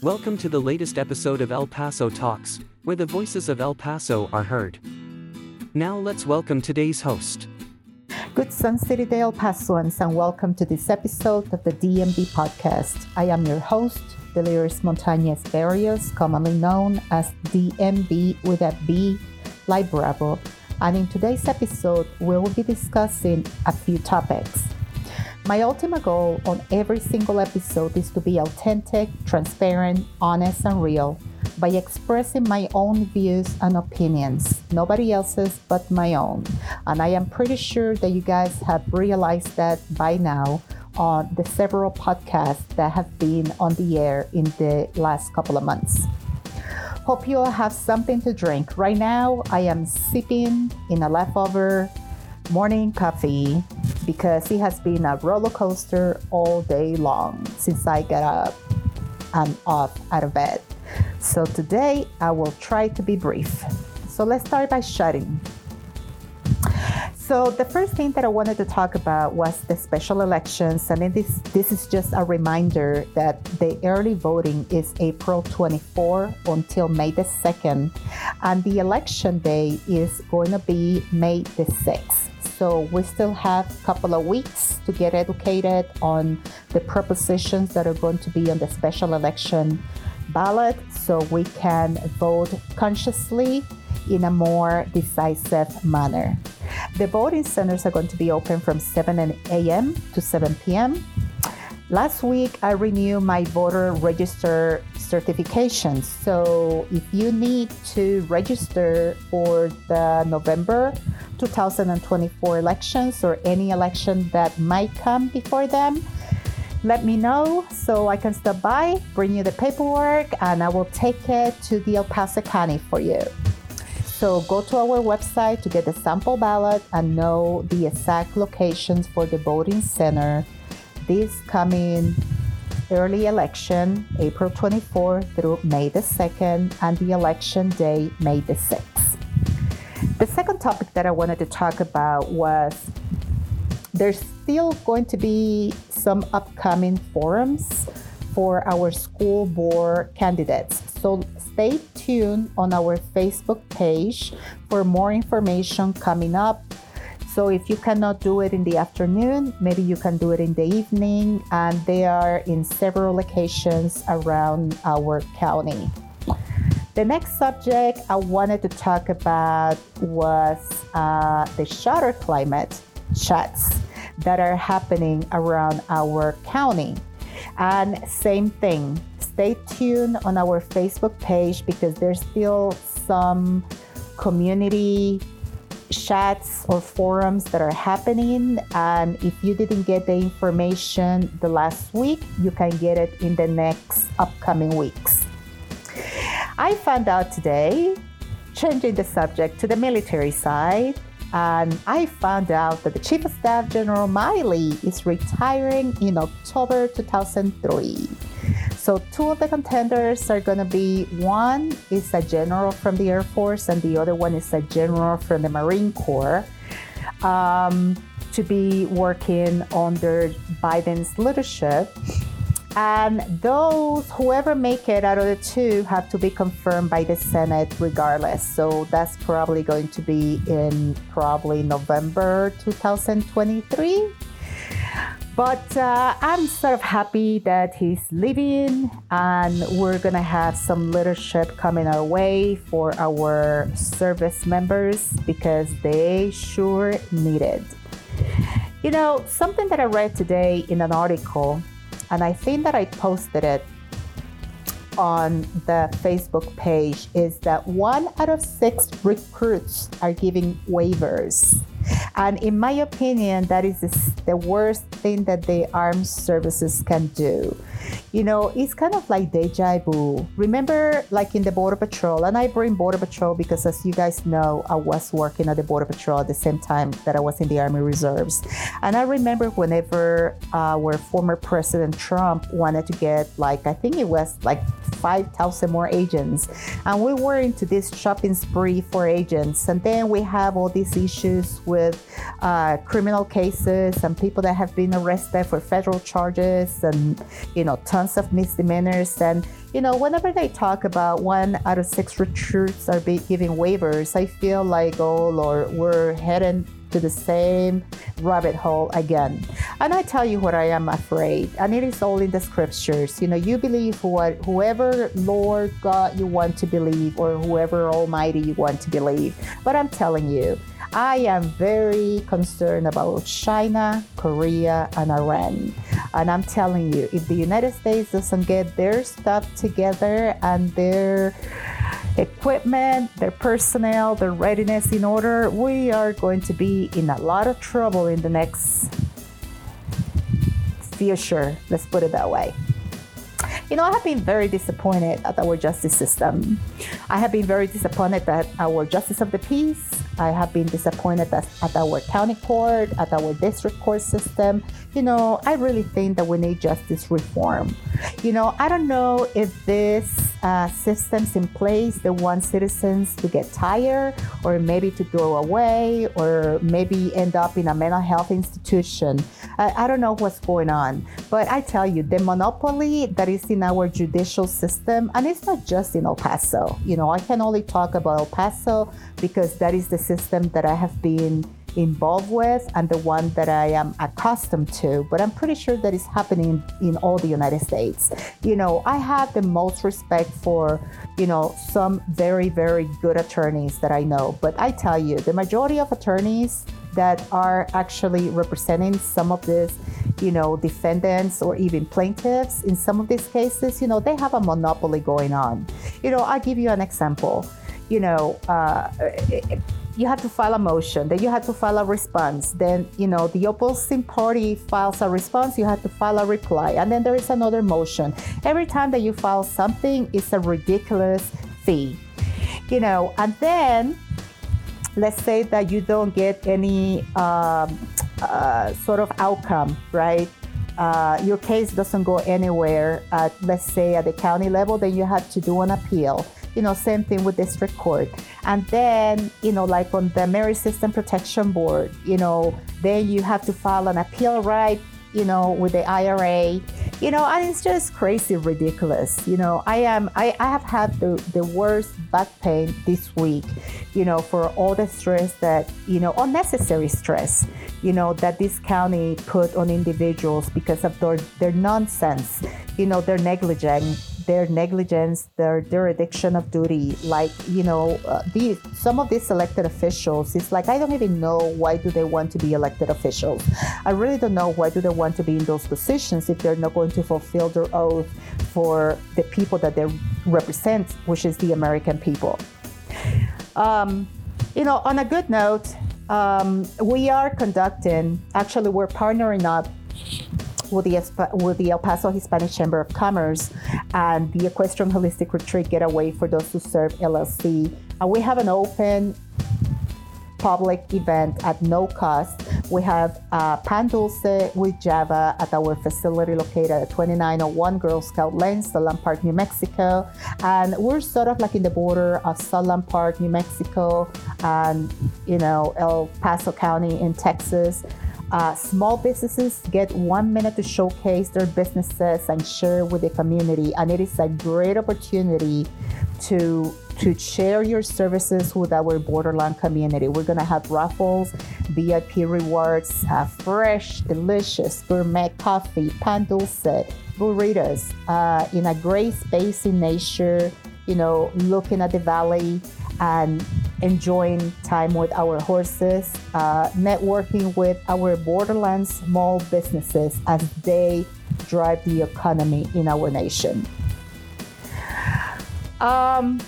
Welcome to the latest episode of El Paso Talks, where the voices of El Paso are heard. Now let's welcome today's host. Good Sun City El Pasoans, and welcome to this episode of the DMB podcast. I am your host, Deliris Montañez Berrios, commonly known as DMB with a B, like Bravo. And in today's episode, we will be discussing a few topics. My ultimate goal on every single episode is to be authentic, transparent, honest, and real by expressing my own views and opinions, nobody else's but my own. And I am pretty sure that you guys have realized that by now on the several podcasts that have been on the air in the last couple of months. Hope you all have something to drink. Right now, I am sipping in a leftover morning coffee because it has been a roller coaster all day long since I got up and off out of bed. So today I will try to be brief. So let's start by shutting. So the first thing that I wanted to talk about was the special elections, and this this is just a reminder that the early voting is April 24 until May the 2nd, and the election day is going to be May the 6th. So we still have a couple of weeks to get educated on the propositions that are going to be on the special election ballot so we can vote consciously in a more decisive manner. The voting centers are going to be open from 7 a.m. to 7 p.m. Last week, I renewed my voter register certification. So, if you need to register for the November 2024 elections or any election that might come before them, let me know so I can stop by, bring you the paperwork, and I will take it to the El Paso County for you. So go to our website to get the sample ballot and know the exact locations for the voting center this coming early election, April 24th through May the 2nd, and the election day, May the 6th. The second topic that I wanted to talk about was there's still going to be some upcoming forums for our school board candidates. So stay tuned on our Facebook page for more information coming up so if you cannot do it in the afternoon, maybe you can do it in the evening, and they are in several locations around our county. The next subject I wanted to talk about was uh, the charter climate chats that are happening around our county. And same thing, stay tuned on our Facebook page because there's still some community chats or forums that are happening. And if you didn't get the information the last week, you can get it in the next upcoming weeks. I found out today, changing the subject to the military side, and I found out that the Chief of Staff General Milley is retiring in October 2003. So two of the contenders are going to be one is a general from the Air Force, and the other one is a general from the Marine Corps. Um, to be working under Biden's leadership. And those, whoever make it out of the two, have to be confirmed by the Senate regardless. So that's probably going to be in probably November 2023. But uh, I'm sort of happy that he's leaving, and we're gonna have some leadership coming our way for our service members because they sure need it. You know, something that I read today in an article, and I think that I posted it on the Facebook page, is that one out of six recruits are giving waivers and in my opinion, that is the worst thing that the armed services can do. You know, it's kind of like deja vu. Remember, like in the Border Patrol, and I bring Border Patrol because, as you guys know, I was working at the Border Patrol at the same time that I was in the Army Reserves. And I remember whenever our former President Trump wanted to get, like, I think it was like 5,000 more agents. And we were into this shopping spree for agents. And then we have all these issues with uh, criminal cases and people that have been arrested for federal charges and, you know, tons of misdemeanors. And, you know, whenever they talk about one out of six recruits are giving waivers, I feel like, oh, Lord, we're heading to the same rabbit hole again. And I tell you what I am afraid, and it is all in the scriptures. You know, you believe what whoever Lord God you want to believe, or whoever Almighty you want to believe. But I'm telling you, I am very concerned about China, Korea, and Iran. And I'm telling you, if the United States doesn't get their stuff together and their equipment, their personnel, their readiness in order, we are going to be in a lot of trouble in the next future. Let's put it that way. You know, I have been very disappointed at our justice system. I have been very disappointed that our justice of the peace. I have been disappointed at, at our county court, at our district court system. You know, I really think that we need justice reform. You know, I don't know if this uh, systems in place that want citizens to get tired or maybe to go away or maybe end up in a mental health institution. I, I don't know what's going on. But I tell you, the monopoly that is in our judicial system, and it's not just in El Paso, you know, I can only talk about El Paso because that is the system that I have been involved with and the one that I am accustomed to, but I'm pretty sure that is happening in all the United States. You know, I have the most respect for, you know, some very, very good attorneys that I know, but I tell you, the majority of attorneys that are actually representing some of these, you know, defendants or even plaintiffs in some of these cases, you know, they have a monopoly going on. You know, I'll give you an example. You know, uh, you have to file a motion, then you have to file a response. Then, you know, the opposing party files a response, you have to file a reply. And then there is another motion. Every time that you file something, it's a ridiculous fee. You know, and then let's say that you don't get any um, uh, sort of outcome, right? Uh, your case doesn't go anywhere at, let's say, at the county level, then you have to do an appeal. You know, same thing with district court. And then, you know, like on the Merit System Protection Board, you know, then you have to file an appeal right, you know, with the IRA. You know, and it's just crazy ridiculous. You know, I am I, I have had the, the worst back pain this week, you know, for all the stress that, you know, unnecessary stress, you know, that this county put on individuals because of their, their nonsense, you know, their negligence their negligence, their dereliction of duty. Like you know, uh, these some of these elected officials. It's like I don't even know why do they want to be elected officials. I really don't know why do they want to be in those positions if they're not going to fulfill their oath for the people that they represent, which is the American people. Um, you know, on a good note, um, we are conducting. Actually, we're partnering up with the, with the El Paso Hispanic Chamber of Commerce and the Equestrian Holistic Retreat Getaway for those who serve LLC. And we have an open public event at no cost. We have uh, Pan Dulce with Java at our facility located at 2901 Girl Scout Lane, Sunland Park, New Mexico. And we're sort of like in the border of Sunland Park, New Mexico, and, you know, El Paso County in Texas. Uh, small businesses get one minute to showcase their businesses and share with the community, and it is a great opportunity to to share your services with our borderland community. We're gonna have raffles, VIP rewards, uh, fresh, delicious gourmet coffee, pan dulce, burritos, uh, in a great space in nature. You know, looking at the valley and enjoying time with our horses, uh, networking with our borderland small businesses as they drive the economy in our nation. Um,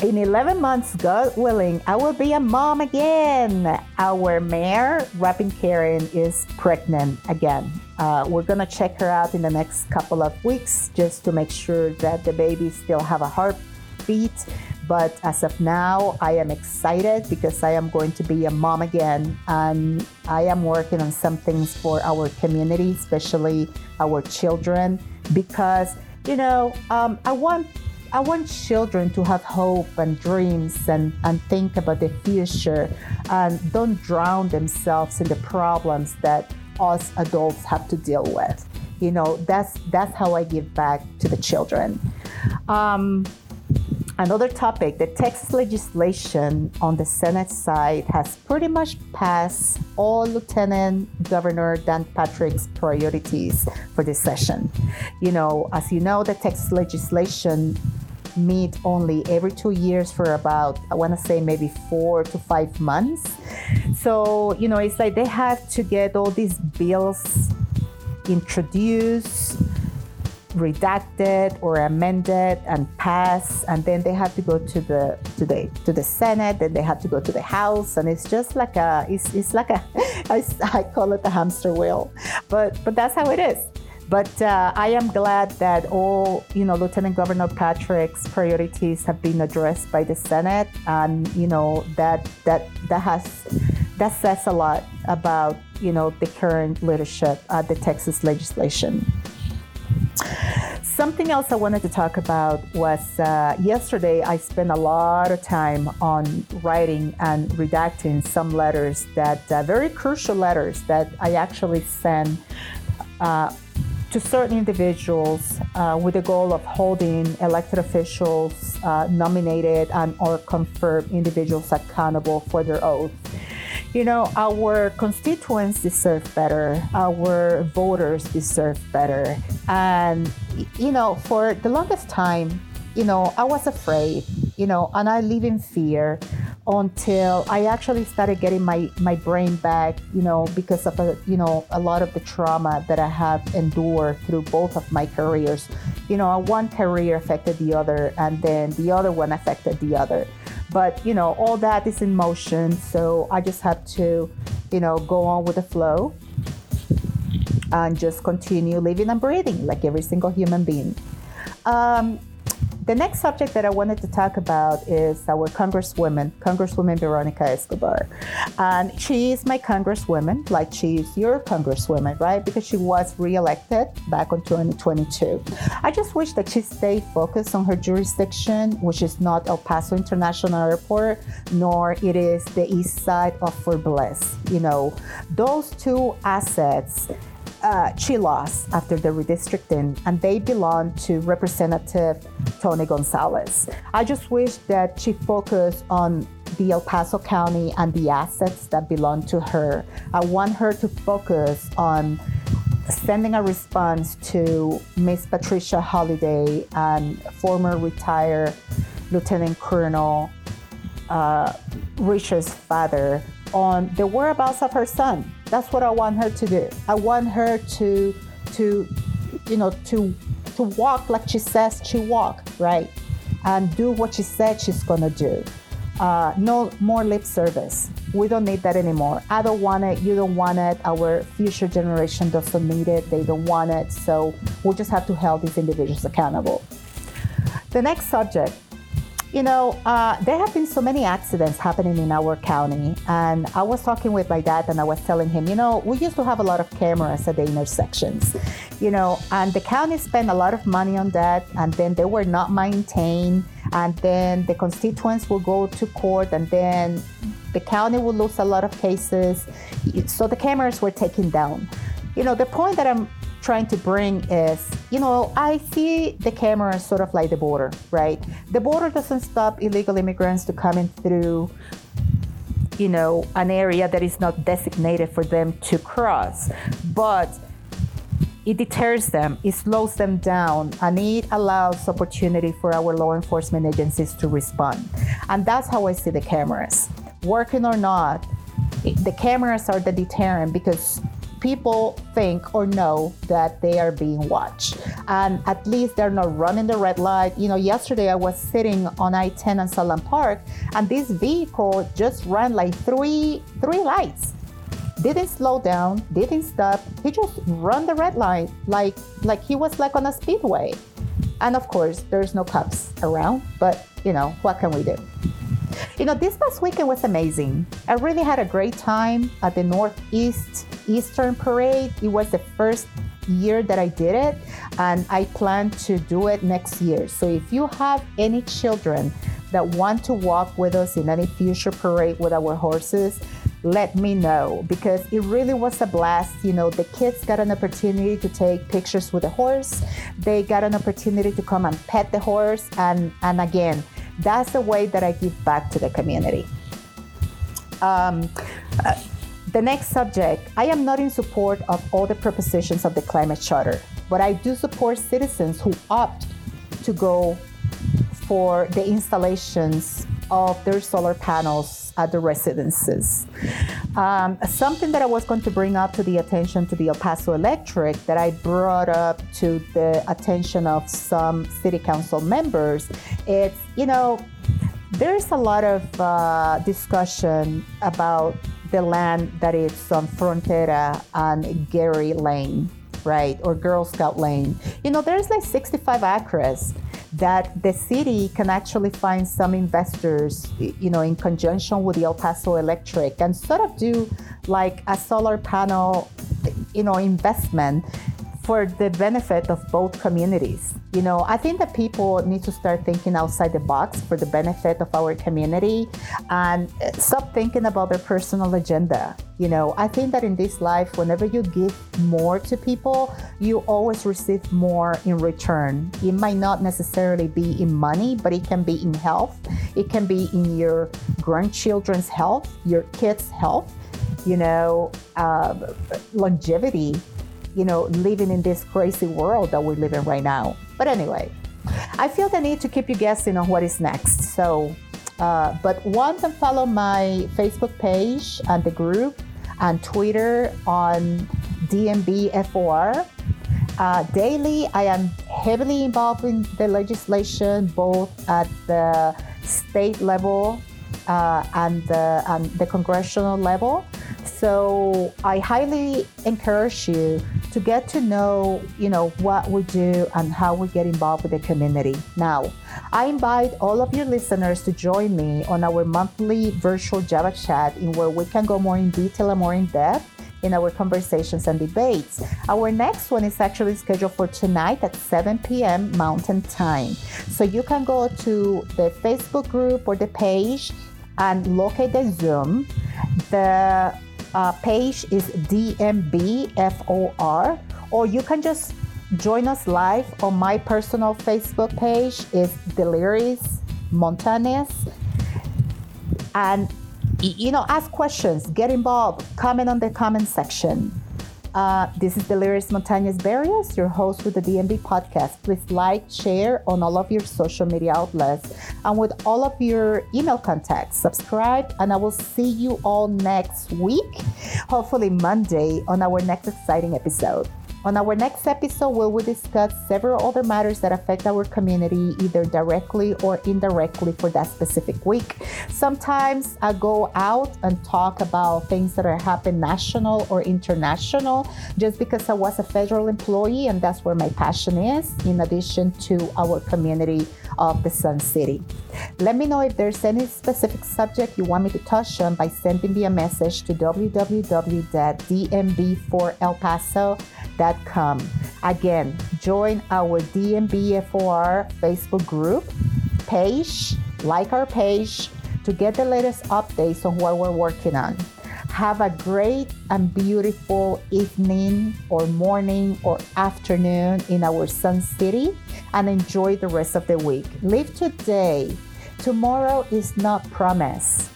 in 11 months, God willing, I will be a mom again. Our mare, Rapping Karen, is pregnant again. Uh, we're gonna check her out in the next couple of weeks just to make sure that the baby still have a heartbeat but as of now, I am excited because I am going to be a mom again. And I am working on some things for our community, especially our children, because you know, um, I want I want children to have hope and dreams and, and think about the future and don't drown themselves in the problems that us adults have to deal with. You know, that's that's how I give back to the children. Um, Another topic the Texas legislation on the Senate side has pretty much passed all Lieutenant Governor Dan Patrick's priorities for this session. You know, as you know, the Texas legislation meet only every two years for about i want to say maybe four to five months so you know it's like they have to get all these bills introduced redacted or amended and passed and then they have to go to the to the to the senate then they have to go to the house and it's just like a it's, it's like a I, I call it the hamster wheel but but that's how it is but uh, I am glad that all, you know, Lieutenant Governor Patrick's priorities have been addressed by the Senate, and you know that that that has that says a lot about you know the current leadership at the Texas legislation. Something else I wanted to talk about was uh, yesterday I spent a lot of time on writing and redacting some letters that, uh, very crucial letters that I actually sent uh, to certain individuals uh, with the goal of holding elected officials, uh, nominated and or confirmed individuals accountable for their oath. You know, our constituents deserve better, our voters deserve better. And, you know, for the longest time, you know, I was afraid, you know, and I live in fear until I actually started getting my, my brain back, you know, because of, a, you know, a lot of the trauma that I have endured through both of my careers. You know, one career affected the other, and then the other one affected the other. But, you know, all that is in motion. So I just have to, you know, go on with the flow and just continue living and breathing like every single human being. Um, the next subject that I wanted to talk about is our Congresswoman, Congresswoman Veronica Escobar. And she is my Congresswoman, like she is your Congresswoman, right? Because she was reelected back in 2022. I just wish that she stayed focused on her jurisdiction, which is not El Paso International Airport, nor it is the east side of Fort Bliss. You know, those two assets uh, she lost after the redistricting, and they belong to Representative Tony Gonzales. I just wish that she focused on the El Paso County and the assets that belong to her. I want her to focus on sending a response to Miss Patricia Halliday and former retired Lieutenant Colonel uh, Richard's father on the whereabouts of her son. That's what I want her to do. I want her to to you know to to walk like she says she walk, right? And do what she said she's gonna do. Uh, no more lip service. We don't need that anymore. I don't want it. You don't want it. Our future generation doesn't need it. They don't want it. So we'll just have to hold these individuals accountable. The next subject you know, uh, there have been so many accidents happening in our county. And I was talking with my dad and I was telling him, you know, we used to have a lot of cameras at the intersections, you know, and the county spent a lot of money on that. And then they were not maintained. And then the constituents will go to court and then the county will lose a lot of cases. So the cameras were taken down. You know, the point that I'm trying to bring is, you know, I see the camera sort of like the border, right? The border doesn't stop illegal immigrants to coming through, you know, an area that is not designated for them to cross, but it deters them, it slows them down, and it allows opportunity for our law enforcement agencies to respond. And that's how I see the cameras. Working or not, the cameras are the deterrent because people think or know that they are being watched. And at least they're not running the red light. You know, yesterday I was sitting on I-10 in Sunland Park and this vehicle just ran like three three lights. Didn't slow down, didn't stop. He just run the red light like like he was like on a speedway. And of course, there's no cops around, but you know, what can we do? You know, this past weekend was amazing. I really had a great time at the Northeast Easter Parade. It was the first year that I did it. and I plan to do it next year. So if you have any children that want to walk with us in any future parade with our horses, let me know because it really was a blast. You know, the kids got an opportunity to take pictures with the horse. They got an opportunity to come and pet the horse. And, and again, that's the way that I give back to the community. Um, uh, the next subject I am not in support of all the propositions of the climate charter, but I do support citizens who opt to go for the installations of their solar panels at the residences. Um, something that I was going to bring up to the attention to the El Paso Electric that I brought up to the attention of some city council members, it's, you know, there's a lot of uh, discussion about the land that is on Frontera and Gary Lane, right? Or Girl Scout Lane. You know, there's like 65 acres that the city can actually find some investors, you know, in conjunction with the El Paso Electric and sort of do like a solar panel, you know, investment for the benefit of both communities. You know, I think that people need to start thinking outside the box for the benefit of our community and stop thinking about their personal agenda. You know, I think that in this life, whenever you give more to people, you always receive more in return. It might not necessarily be in money, but it can be in health, it can be in your grandchildren's health, your kids' health, you know, uh, longevity you know, living in this crazy world that we're living right now. But anyway, I feel the need to keep you guessing on what is next. So, uh, but one can follow my Facebook page and the group and Twitter on DMBFOR. Uh, daily, I am heavily involved in the legislation, both at the state level uh, and, the, and the congressional level. So I highly encourage you to get to know, you know, what we do and how we get involved with the community. Now, I invite all of your listeners to join me on our monthly virtual Java chat in where we can go more in detail and more in depth in our conversations and debates. Our next one is actually scheduled for tonight at 7 p.m. Mountain Time. So you can go to the Facebook group or the page and locate the Zoom. The uh, page is DMBFOR, or you can just join us live on my personal Facebook page is Deliris Montañez. And you know, ask questions, get involved, comment on the comment section. Uh, this is Deliris Montañez Berrios, your host with the DMB podcast. Please like, share on all of your social media outlets and with all of your email contacts. Subscribe, and I will see you all next week, hopefully Monday, on our next exciting episode. On our next episode, we will discuss several other matters that affect our community, either directly or indirectly for that specific week. Sometimes I go out and talk about things that are happening national or international just because I was a federal employee and that's where my passion is, in addition to our community of the Sun City. Let me know if there's any specific subject you want me to touch on by sending me a message to www.dmb4elpaso.com Again, join our DMBFOR Facebook group page, like our page to get the latest updates on what we're working on. Have a great and beautiful evening or morning or afternoon in our Sun City and enjoy the rest of the week. Live today. Tomorrow is not promised.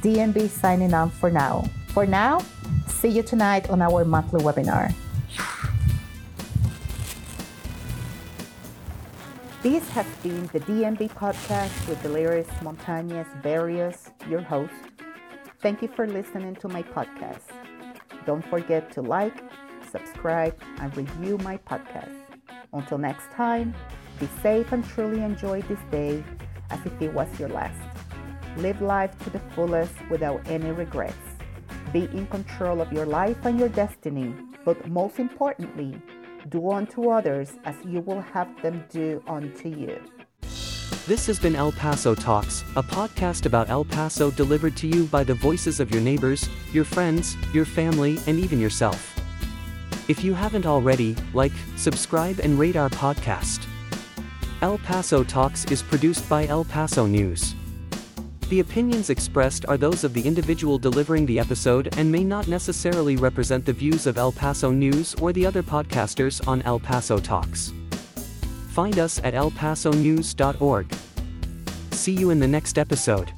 DMB signing on for now. For now, see you tonight on our monthly webinar. This has been the DMB podcast with Deliris Montañez Berrios, your host. Thank you for listening to my podcast. Don't forget to like, subscribe, and review my podcast. Until next time, be safe and truly enjoy this day as if it was your last. Live life to the fullest without any regrets. Be in control of your life and your destiny, but most importantly, do unto others as you will have them do unto you. This has been El Paso Talks, a podcast about El Paso delivered to you by the voices of your neighbors, your friends, your family, and even yourself. If you haven't already, like, subscribe, and rate our podcast. El Paso Talks is produced by El Paso News. The opinions expressed are those of the individual delivering the episode and may not necessarily represent the views of El Paso News or the other podcasters on El Paso Talks. Find us at elpasonews.org. See you in the next episode.